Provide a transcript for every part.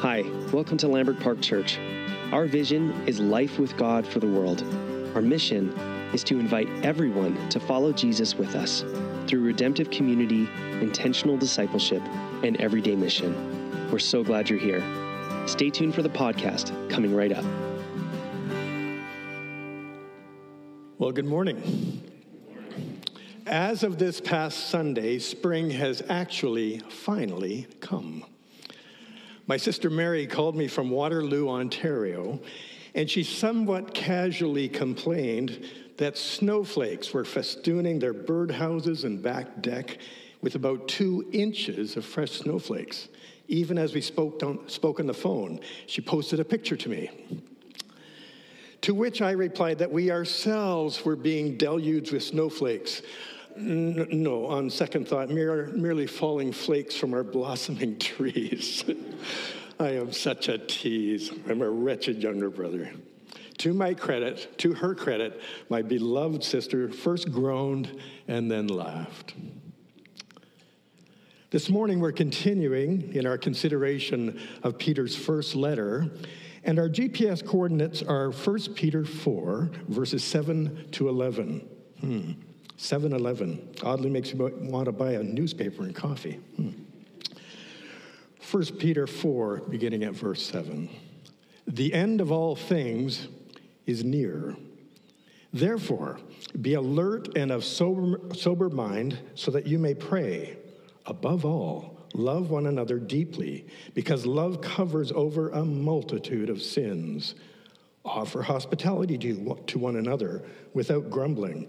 Hi, welcome to Lambrick Park Church. Our vision is life with God for the world. Our mission is to invite everyone to follow Jesus with us through redemptive community, intentional discipleship, and everyday mission. We're so glad you're here. Stay tuned for the podcast coming right up. Well, good morning. As of this past Sunday, spring has actually finally come. My sister Mary called me from Waterloo, Ontario, and she somewhat casually complained that snowflakes were festooning their birdhouses and back deck with about two inches of fresh snowflakes. Even as we spoke on, spoke on the phone, she posted a picture to me. To which I replied that we ourselves were being deluged with snowflakes. N- no, on second thought, mere, merely falling flakes from our blossoming trees. I am such a tease. I'm a wretched younger brother. To my credit, to her credit, my beloved sister first groaned and then laughed. This morning, we're continuing in our consideration of Peter's first letter, and our GPS coordinates are 1 Peter 4, verses 7 to 11. Hmm. 7 Eleven oddly makes you want to buy a newspaper and coffee. Hmm. 1 Peter 4, beginning at verse 7. The end of all things is near. Therefore, be alert and of sober, sober mind so that you may pray. Above all, love one another deeply, because love covers over a multitude of sins. Offer hospitality to, to one another without grumbling.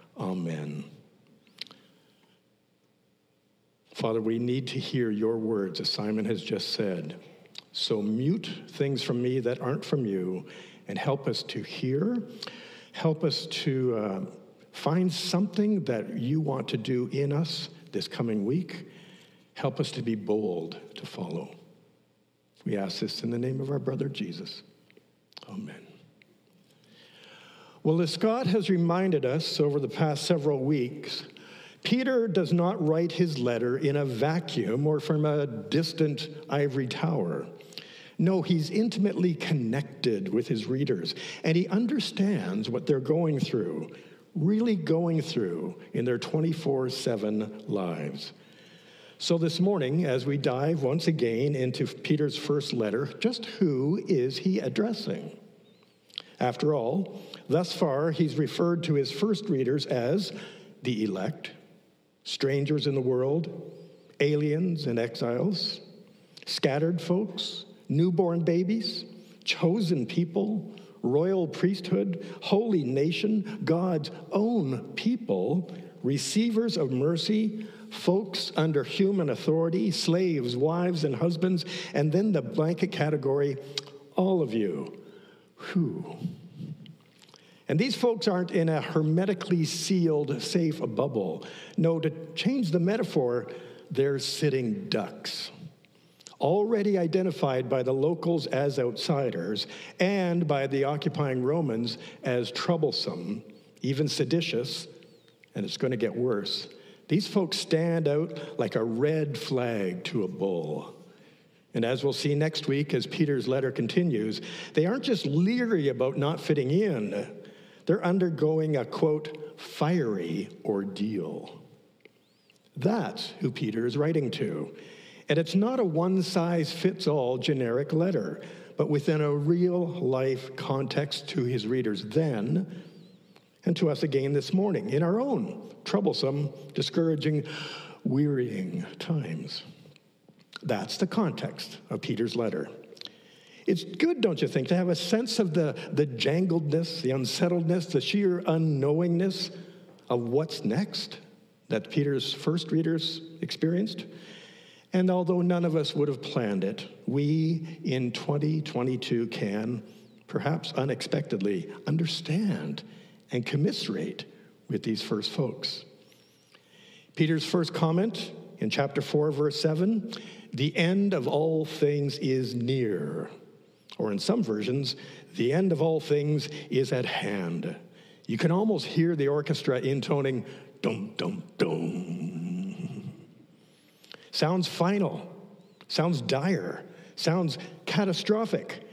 Amen. Father, we need to hear your words, as Simon has just said. So mute things from me that aren't from you and help us to hear. Help us to uh, find something that you want to do in us this coming week. Help us to be bold to follow. We ask this in the name of our brother Jesus. Amen. Well, as Scott has reminded us over the past several weeks, Peter does not write his letter in a vacuum or from a distant ivory tower. No, he's intimately connected with his readers, and he understands what they're going through, really going through in their 24 7 lives. So, this morning, as we dive once again into Peter's first letter, just who is he addressing? After all, thus far, he's referred to his first readers as the elect, strangers in the world, aliens and exiles, scattered folks, newborn babies, chosen people, royal priesthood, holy nation, God's own people, receivers of mercy, folks under human authority, slaves, wives, and husbands, and then the blanket category, all of you who? And these folks aren't in a hermetically sealed, safe bubble. No, to change the metaphor, they're sitting ducks, already identified by the locals as outsiders and by the occupying Romans as troublesome, even seditious, and it's going to get worse. These folks stand out like a red flag to a bull. And as we'll see next week, as Peter's letter continues, they aren't just leery about not fitting in, they're undergoing a quote, fiery ordeal. That's who Peter is writing to. And it's not a one size fits all generic letter, but within a real life context to his readers then and to us again this morning in our own troublesome, discouraging, wearying times. That's the context of Peter's letter. It's good, don't you think, to have a sense of the, the jangledness, the unsettledness, the sheer unknowingness of what's next that Peter's first readers experienced. And although none of us would have planned it, we in 2022 can, perhaps unexpectedly, understand and commiserate with these first folks. Peter's first comment in chapter 4, verse 7 the end of all things is near. Or in some versions, the end of all things is at hand. You can almost hear the orchestra intoning dum, dum, dum. Sounds final, sounds dire, sounds catastrophic.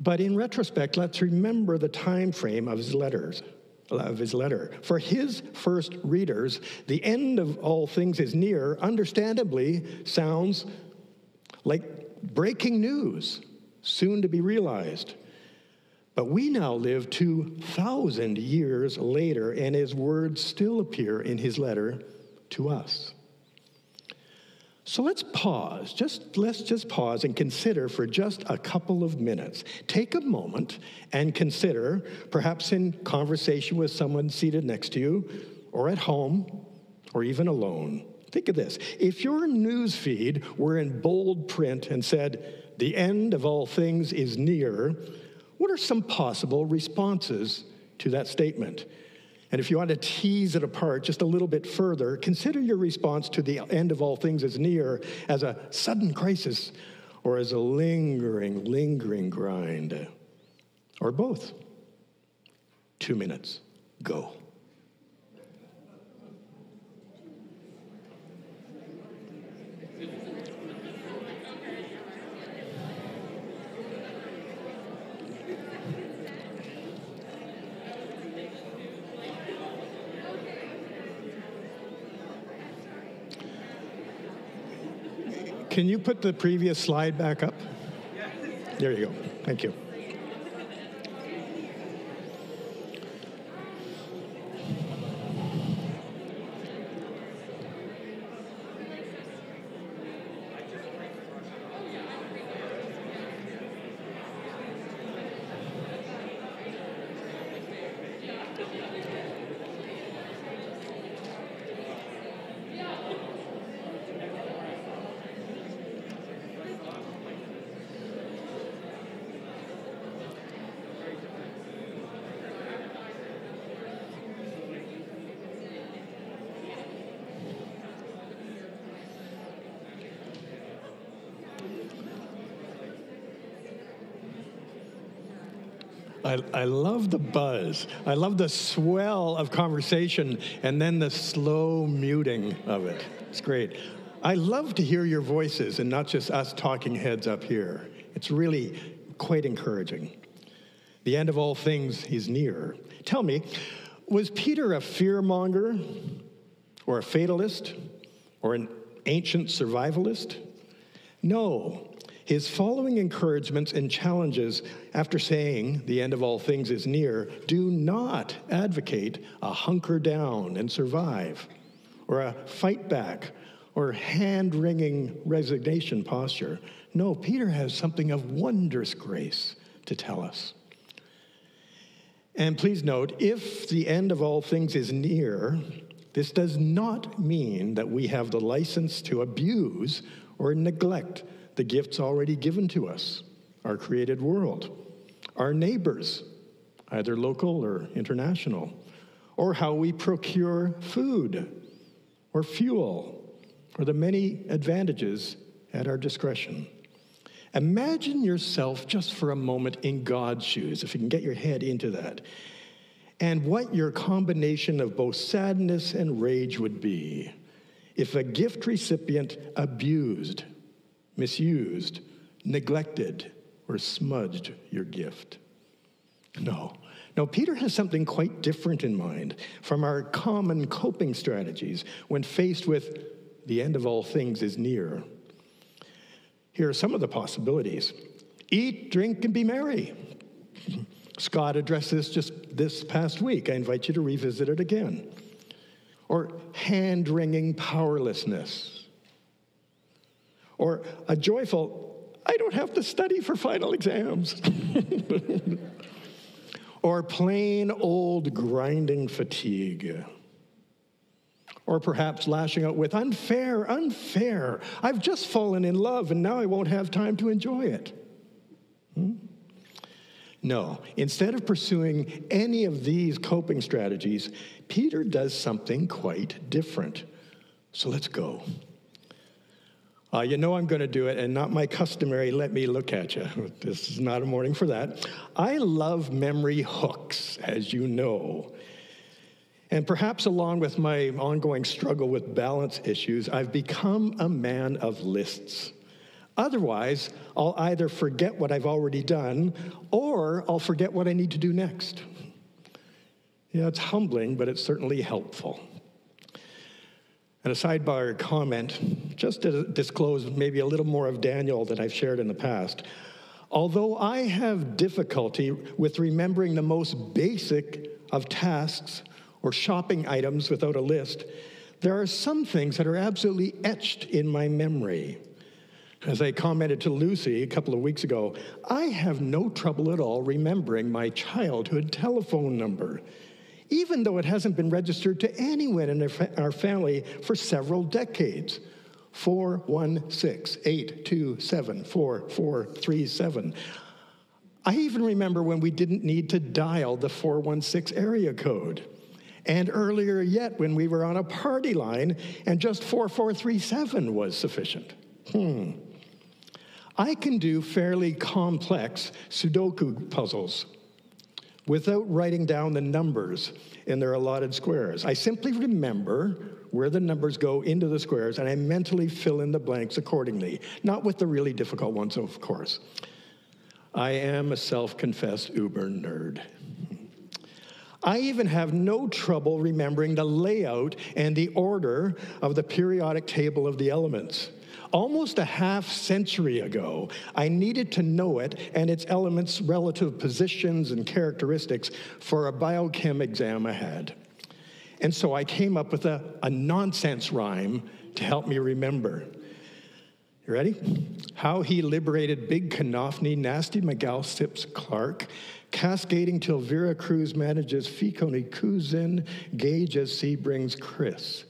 But in retrospect, let's remember the time frame of his letters of his letter. For his first readers, the end of all things is near, understandably sounds like breaking news, soon to be realized. But we now live 2,000 years later, and his words still appear in his letter to us. So let's pause. Just let's just pause and consider for just a couple of minutes. Take a moment and consider, perhaps in conversation with someone seated next to you, or at home, or even alone. Think of this. If your news feed were in bold print and said, "The end of all things is near," what are some possible responses to that statement? And if you want to tease it apart just a little bit further, consider your response to the end of all things as near as a sudden crisis or as a lingering, lingering grind, or both. Two minutes, go. Can you put the previous slide back up? There you go. Thank you. I, I love the buzz. I love the swell of conversation and then the slow muting of it. It's great. I love to hear your voices and not just us talking heads up here. It's really quite encouraging. The end of all things is near. Tell me, was Peter a fearmonger or a fatalist or an ancient survivalist? No, his following encouragements and challenges after saying the end of all things is near do not advocate a hunker down and survive or a fight back or hand wringing resignation posture. No, Peter has something of wondrous grace to tell us. And please note if the end of all things is near, this does not mean that we have the license to abuse or neglect the gifts already given to us, our created world, our neighbors, either local or international, or how we procure food or fuel, or the many advantages at our discretion. Imagine yourself just for a moment in God's shoes, if you can get your head into that, and what your combination of both sadness and rage would be if a gift recipient abused misused, neglected, or smudged your gift. No. No, Peter has something quite different in mind from our common coping strategies when faced with the end of all things is near. Here are some of the possibilities eat, drink, and be merry. Scott addressed this just this past week. I invite you to revisit it again. Or hand wringing powerlessness or a joyful, I don't have to study for final exams. or plain old grinding fatigue. Or perhaps lashing out with, unfair, unfair. I've just fallen in love and now I won't have time to enjoy it. Hmm? No, instead of pursuing any of these coping strategies, Peter does something quite different. So let's go. Uh, you know I'm going to do it, and not my customary let me look at you. This is not a morning for that. I love memory hooks, as you know. And perhaps along with my ongoing struggle with balance issues, I've become a man of lists. Otherwise, I'll either forget what I've already done or I'll forget what I need to do next. Yeah, it's humbling, but it's certainly helpful. And a sidebar comment, just to disclose maybe a little more of Daniel than I've shared in the past. Although I have difficulty with remembering the most basic of tasks or shopping items without a list, there are some things that are absolutely etched in my memory. As I commented to Lucy a couple of weeks ago, I have no trouble at all remembering my childhood telephone number, even though it hasn't been registered to anyone in our family for several decades. 416 827 4437. I even remember when we didn't need to dial the 416 area code. And earlier yet, when we were on a party line and just 4437 was sufficient. Hmm. I can do fairly complex Sudoku puzzles without writing down the numbers in their allotted squares. I simply remember where the numbers go into the squares and I mentally fill in the blanks accordingly, not with the really difficult ones, of course. I am a self confessed uber nerd. I even have no trouble remembering the layout and the order of the periodic table of the elements. Almost a half century ago, I needed to know it and its elements' relative positions and characteristics for a biochem exam I had. And so I came up with a, a nonsense rhyme to help me remember. You ready? How he liberated Big Kanofny, Nasty Miguel Sips Clark, cascading till Vera Cruz manages Ficoni Kuzin, Gage as C brings Chris.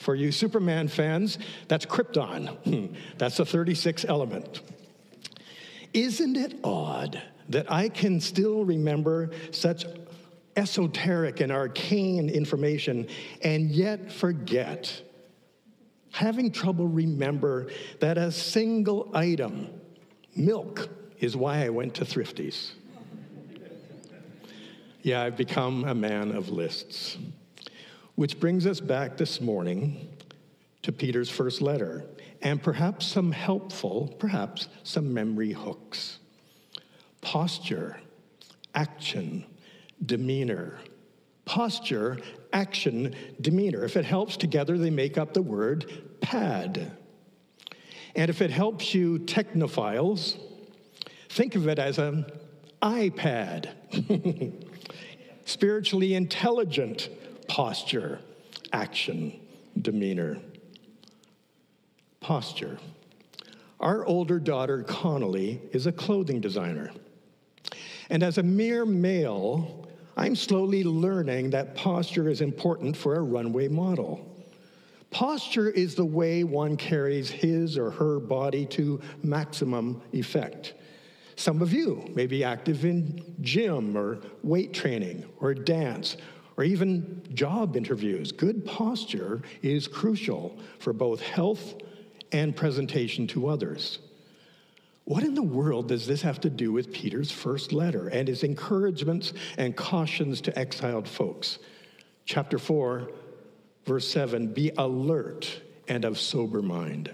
For you Superman fans, that's Krypton. Hmm, that's the 36th element. Isn't it odd that I can still remember such esoteric and arcane information and yet forget? Having trouble remember that a single item, milk, is why I went to Thrifty's. Yeah, I've become a man of lists. Which brings us back this morning to Peter's first letter, and perhaps some helpful, perhaps some memory hooks. Posture, action, demeanor. Posture, action, demeanor. If it helps together, they make up the word pad. And if it helps you technophiles, think of it as an iPad. Spiritually intelligent posture, action, demeanor. Posture. Our older daughter, Connolly, is a clothing designer. And as a mere male, I'm slowly learning that posture is important for a runway model. Posture is the way one carries his or her body to maximum effect. Some of you may be active in gym or weight training or dance or even job interviews. Good posture is crucial for both health and presentation to others. What in the world does this have to do with Peter's first letter and his encouragements and cautions to exiled folks? Chapter 4, verse 7 Be alert and of sober mind.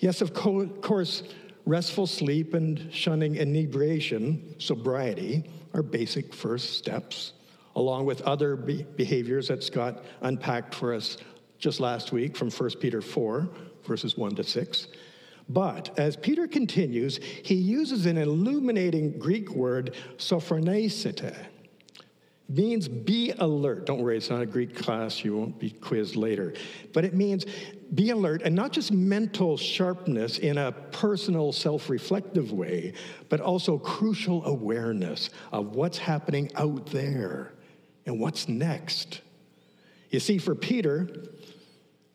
Yes, of course, restful sleep and shunning inebriation, sobriety, are basic first steps along with other be- behaviors that Scott unpacked for us just last week from 1 Peter 4, verses 1 to 6. But as Peter continues, he uses an illuminating Greek word, sophronisete. Means be alert. Don't worry, it's not a Greek class, you won't be quizzed later. But it means be alert, and not just mental sharpness in a personal, self reflective way, but also crucial awareness of what's happening out there and what's next? You see, for Peter,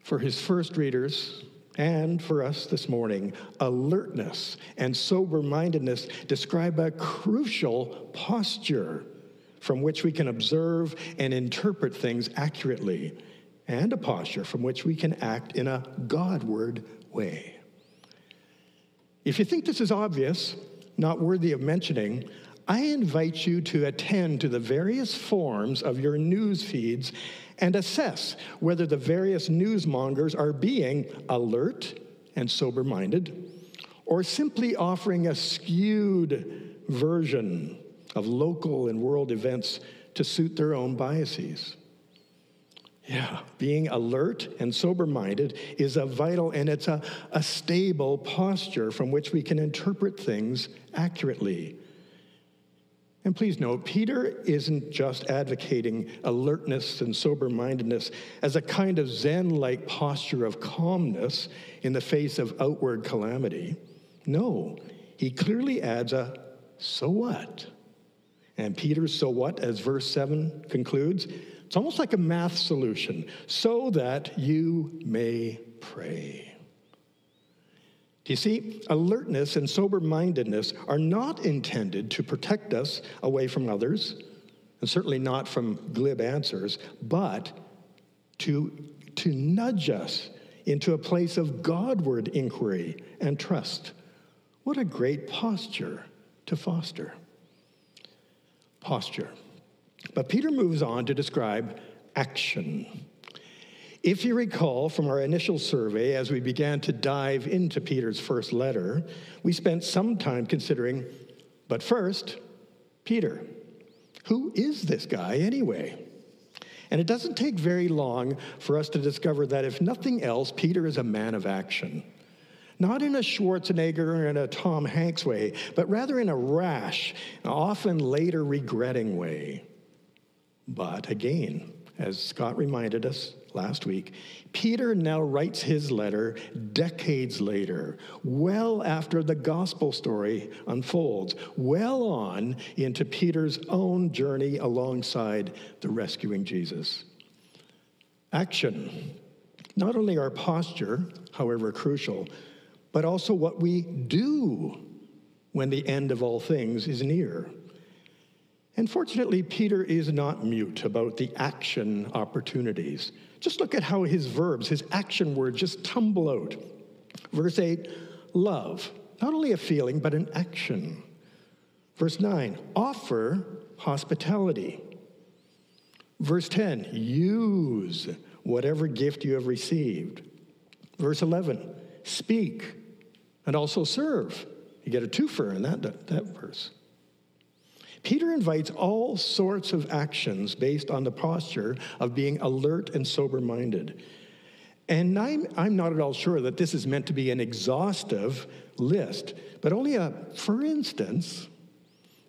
for his first readers, and for us this morning, alertness and sober mindedness describe a crucial posture from which we can observe and interpret things accurately, and a posture from which we can act in a Godward way. If you think this is obvious, not worthy of mentioning, I invite you to attend to the various forms of your news feeds and assess whether the various newsmongers are being alert and sober minded or simply offering a skewed version of local and world events to suit their own biases. Yeah, being alert and sober minded is a vital and it's a, a stable posture from which we can interpret things accurately. And please note, Peter isn't just advocating alertness and sober mindedness as a kind of Zen like posture of calmness in the face of outward calamity. No, he clearly adds a so what? And Peter's so what, as verse 7 concludes, it's almost like a math solution so that you may pray. Do you see, alertness and sober mindedness are not intended to protect us away from others, and certainly not from glib answers, but to, to nudge us into a place of Godward inquiry and trust. What a great posture to foster. Posture. But Peter moves on to describe action. If you recall from our initial survey, as we began to dive into Peter's first letter, we spent some time considering, but first, Peter. Who is this guy anyway? And it doesn't take very long for us to discover that, if nothing else, Peter is a man of action. Not in a Schwarzenegger or in a Tom Hanks way, but rather in a rash, often later regretting way. But again, as Scott reminded us last week, Peter now writes his letter decades later, well after the gospel story unfolds, well on into Peter's own journey alongside the rescuing Jesus. Action. Not only our posture, however crucial, but also what we do when the end of all things is near. And fortunately, Peter is not mute about the action opportunities. Just look at how his verbs, his action words, just tumble out. Verse 8, love, not only a feeling, but an action. Verse 9, offer hospitality. Verse 10, use whatever gift you have received. Verse 11, speak and also serve. You get a twofer in that, that verse. Peter invites all sorts of actions based on the posture of being alert and sober minded. And I'm, I'm not at all sure that this is meant to be an exhaustive list, but only a for instance.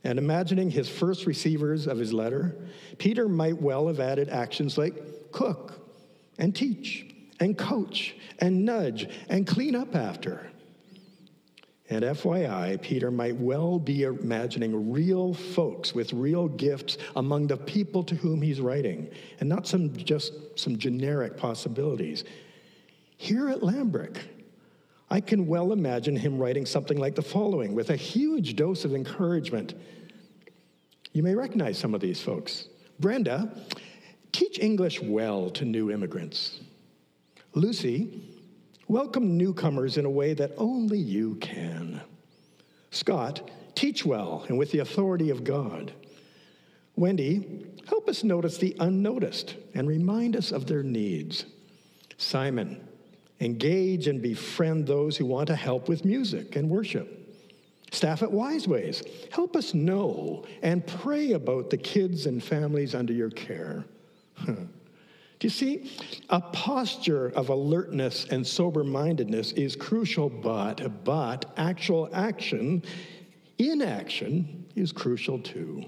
And imagining his first receivers of his letter, Peter might well have added actions like cook and teach and coach and nudge and clean up after. And FYI, Peter might well be imagining real folks with real gifts among the people to whom he's writing, and not some just some generic possibilities. Here at Lambrick, I can well imagine him writing something like the following with a huge dose of encouragement. You may recognize some of these folks. Brenda, teach English well to new immigrants. Lucy, Welcome newcomers in a way that only you can. Scott, teach well and with the authority of God. Wendy, help us notice the unnoticed and remind us of their needs. Simon, engage and befriend those who want to help with music and worship. Staff at Wiseways, help us know and pray about the kids and families under your care. Do you see? A posture of alertness and sober mindedness is crucial, but, but actual action, inaction, is crucial too.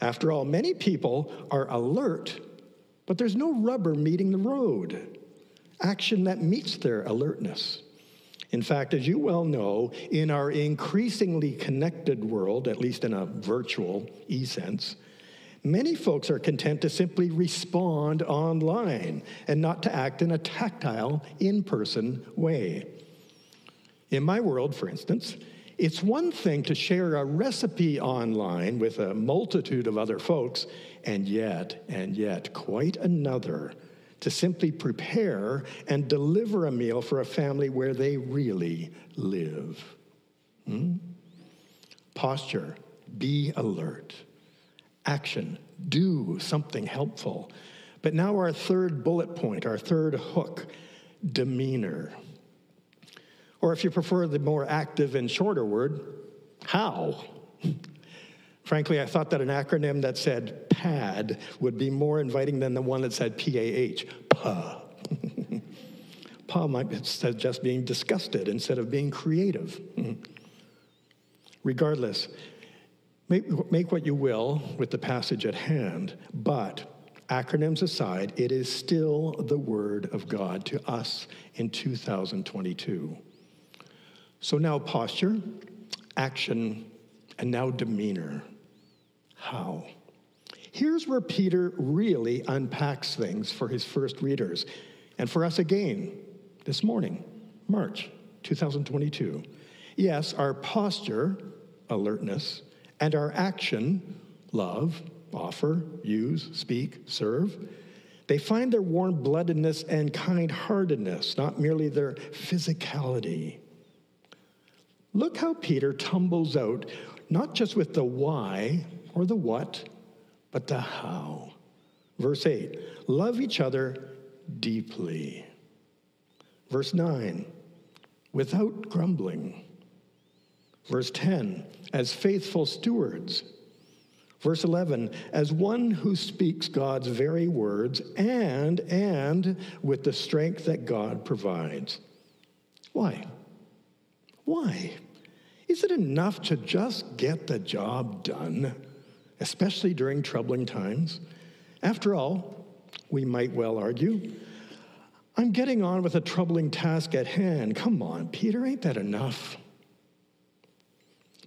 After all, many people are alert, but there's no rubber meeting the road. Action that meets their alertness. In fact, as you well know, in our increasingly connected world, at least in a virtual e sense, Many folks are content to simply respond online and not to act in a tactile, in person way. In my world, for instance, it's one thing to share a recipe online with a multitude of other folks, and yet, and yet, quite another to simply prepare and deliver a meal for a family where they really live. Hmm? Posture, be alert. Action, do something helpful. But now, our third bullet point, our third hook demeanor. Or if you prefer the more active and shorter word, how? Frankly, I thought that an acronym that said PAD would be more inviting than the one that said PAH, PA. PA might suggest being disgusted instead of being creative. Regardless, make, make what you will with the passage at hand, but acronyms aside, it is still the Word of God to us in 2022. So now posture, action, and now demeanor. How? Here's where Peter really unpacks things for his first readers and for us again this morning, March 2022. Yes, our posture, alertness, and our action, love, offer, use, speak, serve, they find their warm bloodedness and kind heartedness, not merely their physicality. Look how Peter tumbles out, not just with the why or the what, but the how. Verse 8 love each other deeply. Verse 9 without grumbling. Verse 10 as faithful stewards. Verse 11, as one who speaks God's very words and and with the strength that God provides. Why? Why? Is it enough to just get the job done, especially during troubling times? After all, we might well argue, I'm getting on with a troubling task at hand. Come on, Peter, ain't that enough?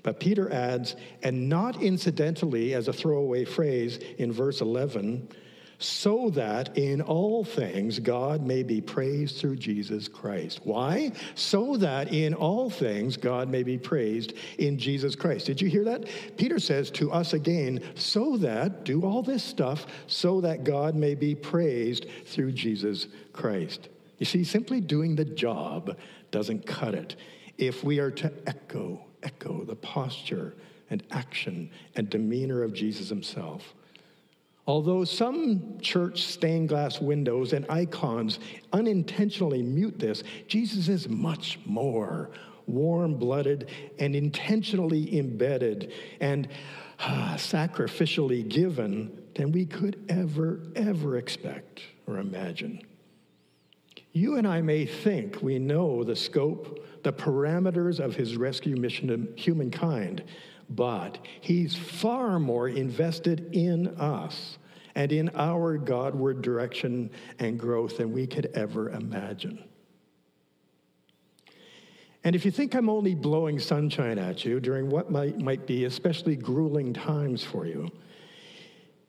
But Peter adds, and not incidentally as a throwaway phrase in verse 11, so that in all things God may be praised through Jesus Christ. Why? So that in all things God may be praised in Jesus Christ. Did you hear that? Peter says to us again, so that, do all this stuff, so that God may be praised through Jesus Christ. You see, simply doing the job doesn't cut it. If we are to echo, posture and action and demeanor of Jesus himself, Although some church stained glass windows and icons unintentionally mute this, Jesus is much more warm blooded and intentionally embedded and ah, sacrificially given than we could ever, ever expect or imagine. You and I may think we know the scope, the parameters of his rescue mission to humankind, but he's far more invested in us and in our Godward direction and growth than we could ever imagine. And if you think I'm only blowing sunshine at you during what might, might be especially grueling times for you,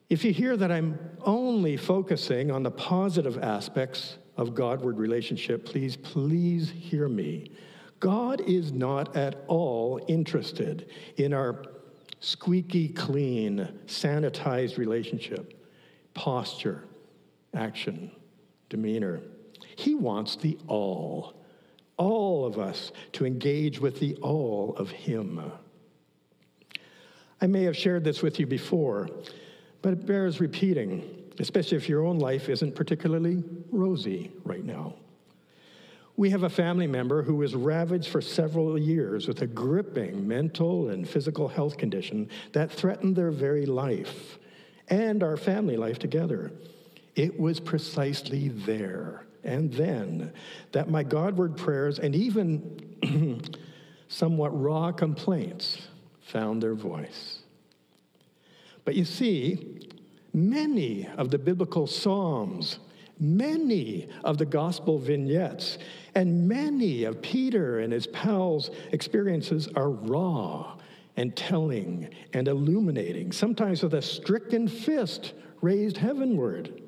if you hear that I'm only focusing on the positive aspects of Godward relationship, please, please hear me. God is not at all interested in our squeaky clean, sanitized relationship posture, action, demeanor. He wants the all, all of us to engage with the all of Him. I may have shared this with you before, but it bears repeating, especially if your own life isn't particularly rosy right now. We have a family member who was ravaged for several years with a gripping mental and physical health condition that threatened their very life and our family life together. It was precisely there and then that my Godward prayers and even somewhat raw complaints found their voice. But you see, many of the biblical Psalms, many of the gospel vignettes, and many of Peter and his pals' experiences are raw and telling and illuminating, sometimes with a stricken fist raised heavenward.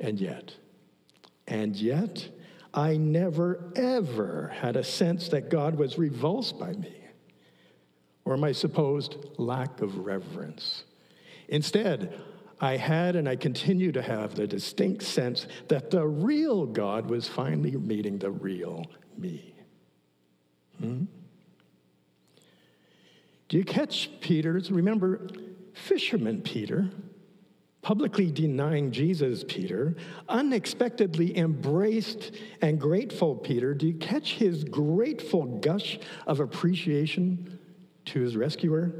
And yet, and yet, I never, ever had a sense that God was revulsed by me or my supposed lack of reverence. Instead, I had and I continue to have the distinct sense that the real God was finally meeting the real me. Hmm? Do you catch Peter's? Remember, fisherman Peter, publicly denying Jesus, Peter, unexpectedly embraced and grateful Peter. Do you catch his grateful gush of appreciation to his rescuer?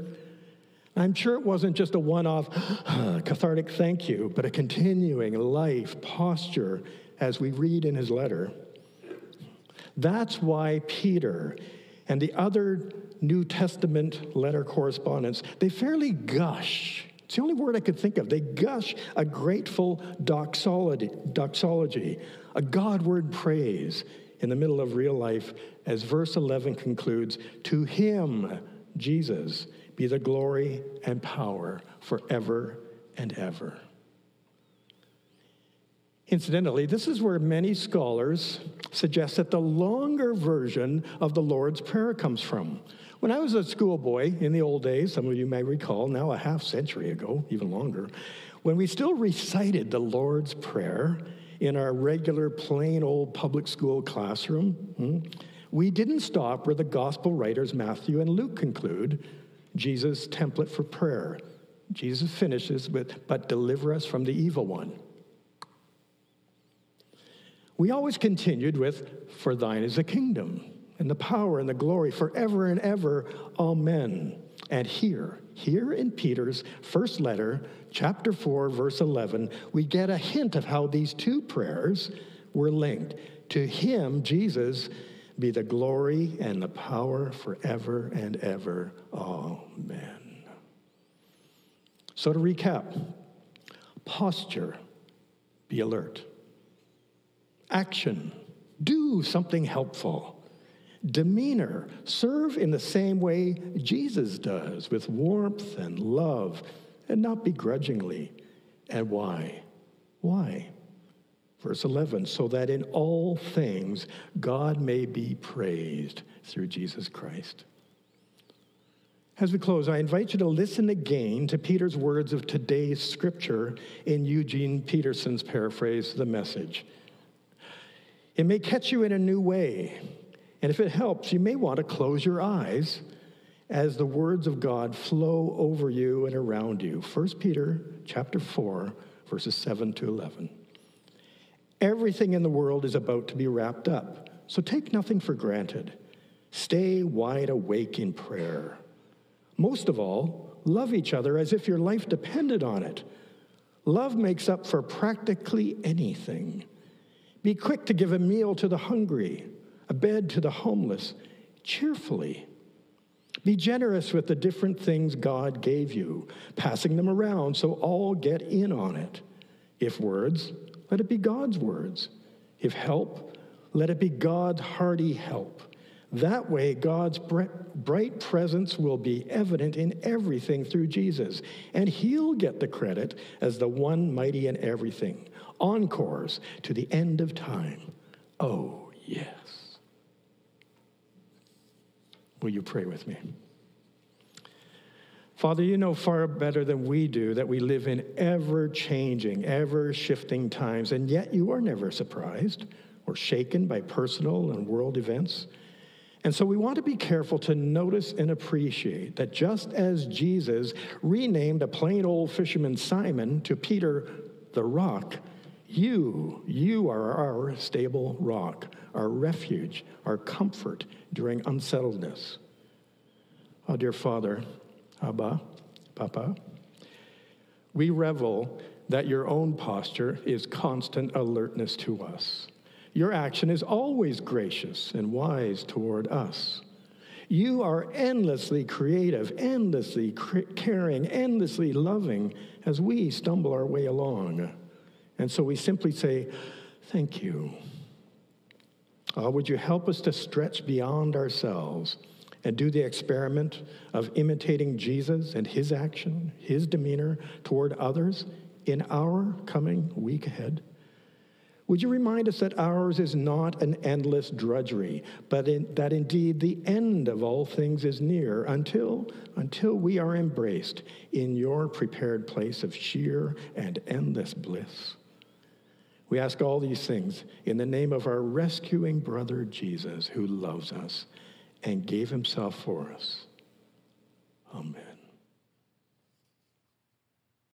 I'm sure it wasn't just a one off cathartic thank you, but a continuing life posture as we read in his letter. That's why Peter and the other New Testament letter correspondents, they fairly gush. It's the only word I could think of. They gush a grateful doxology, doxology a Godward praise in the middle of real life, as verse 11 concludes To him, Jesus, be the glory and power forever and ever. Incidentally, this is where many scholars suggest that the longer version of the Lord's Prayer comes from. When I was a schoolboy in the old days, some of you may recall, now a half century ago, even longer, when we still recited the Lord's Prayer in our regular, plain old public school classroom, hmm, we didn't stop where the gospel writers Matthew and Luke conclude Jesus' template for prayer. Jesus finishes with, but deliver us from the evil one. We always continued with, For thine is the kingdom, and the power and the glory forever and ever. Amen. And here, here in Peter's first letter, chapter 4, verse 11, we get a hint of how these two prayers were linked. To him, Jesus, be the glory and the power forever and ever. Amen. So to recap posture, be alert. Action, do something helpful. Demeanor, serve in the same way Jesus does, with warmth and love, and not begrudgingly. And why? Why? Verse 11, so that in all things God may be praised through Jesus Christ. As we close, I invite you to listen again to Peter's words of today's scripture in Eugene Peterson's paraphrase, The Message. It may catch you in a new way, and if it helps, you may want to close your eyes as the words of God flow over you and around you. 1 Peter chapter 4, verses 7 to 11. Everything in the world is about to be wrapped up, so take nothing for granted. Stay wide awake in prayer. Most of all, love each other as if your life depended on it. Love makes up for practically anything. Be quick to give a meal to the hungry, a bed to the homeless, cheerfully. Be generous with the different things God gave you, passing them around so all get in on it. If words, let it be God's words. If help, let it be God's hearty help. That way, God's bright presence will be evident in everything through Jesus, and He'll get the credit as the one mighty in everything. Encores to the end of time. Oh, yes. Will you pray with me? Father, you know far better than we do that we live in ever changing, ever shifting times, and yet you are never surprised or shaken by personal and world events. And so we want to be careful to notice and appreciate that just as Jesus renamed a plain old fisherman Simon to Peter the rock, you, you are our stable rock, our refuge, our comfort during unsettledness. Oh, dear Father, Abba, Papa. We revel that your own posture is constant alertness to us. Your action is always gracious and wise toward us. You are endlessly creative, endlessly caring, endlessly loving as we stumble our way along. And so we simply say, Thank you. Uh, would you help us to stretch beyond ourselves and do the experiment of imitating Jesus and his action, his demeanor toward others in our coming week ahead? Would you remind us that ours is not an endless drudgery, but in, that indeed the end of all things is near until, until we are embraced in your prepared place of sheer and endless bliss? We ask all these things in the name of our rescuing brother Jesus, who loves us and gave himself for us. Amen.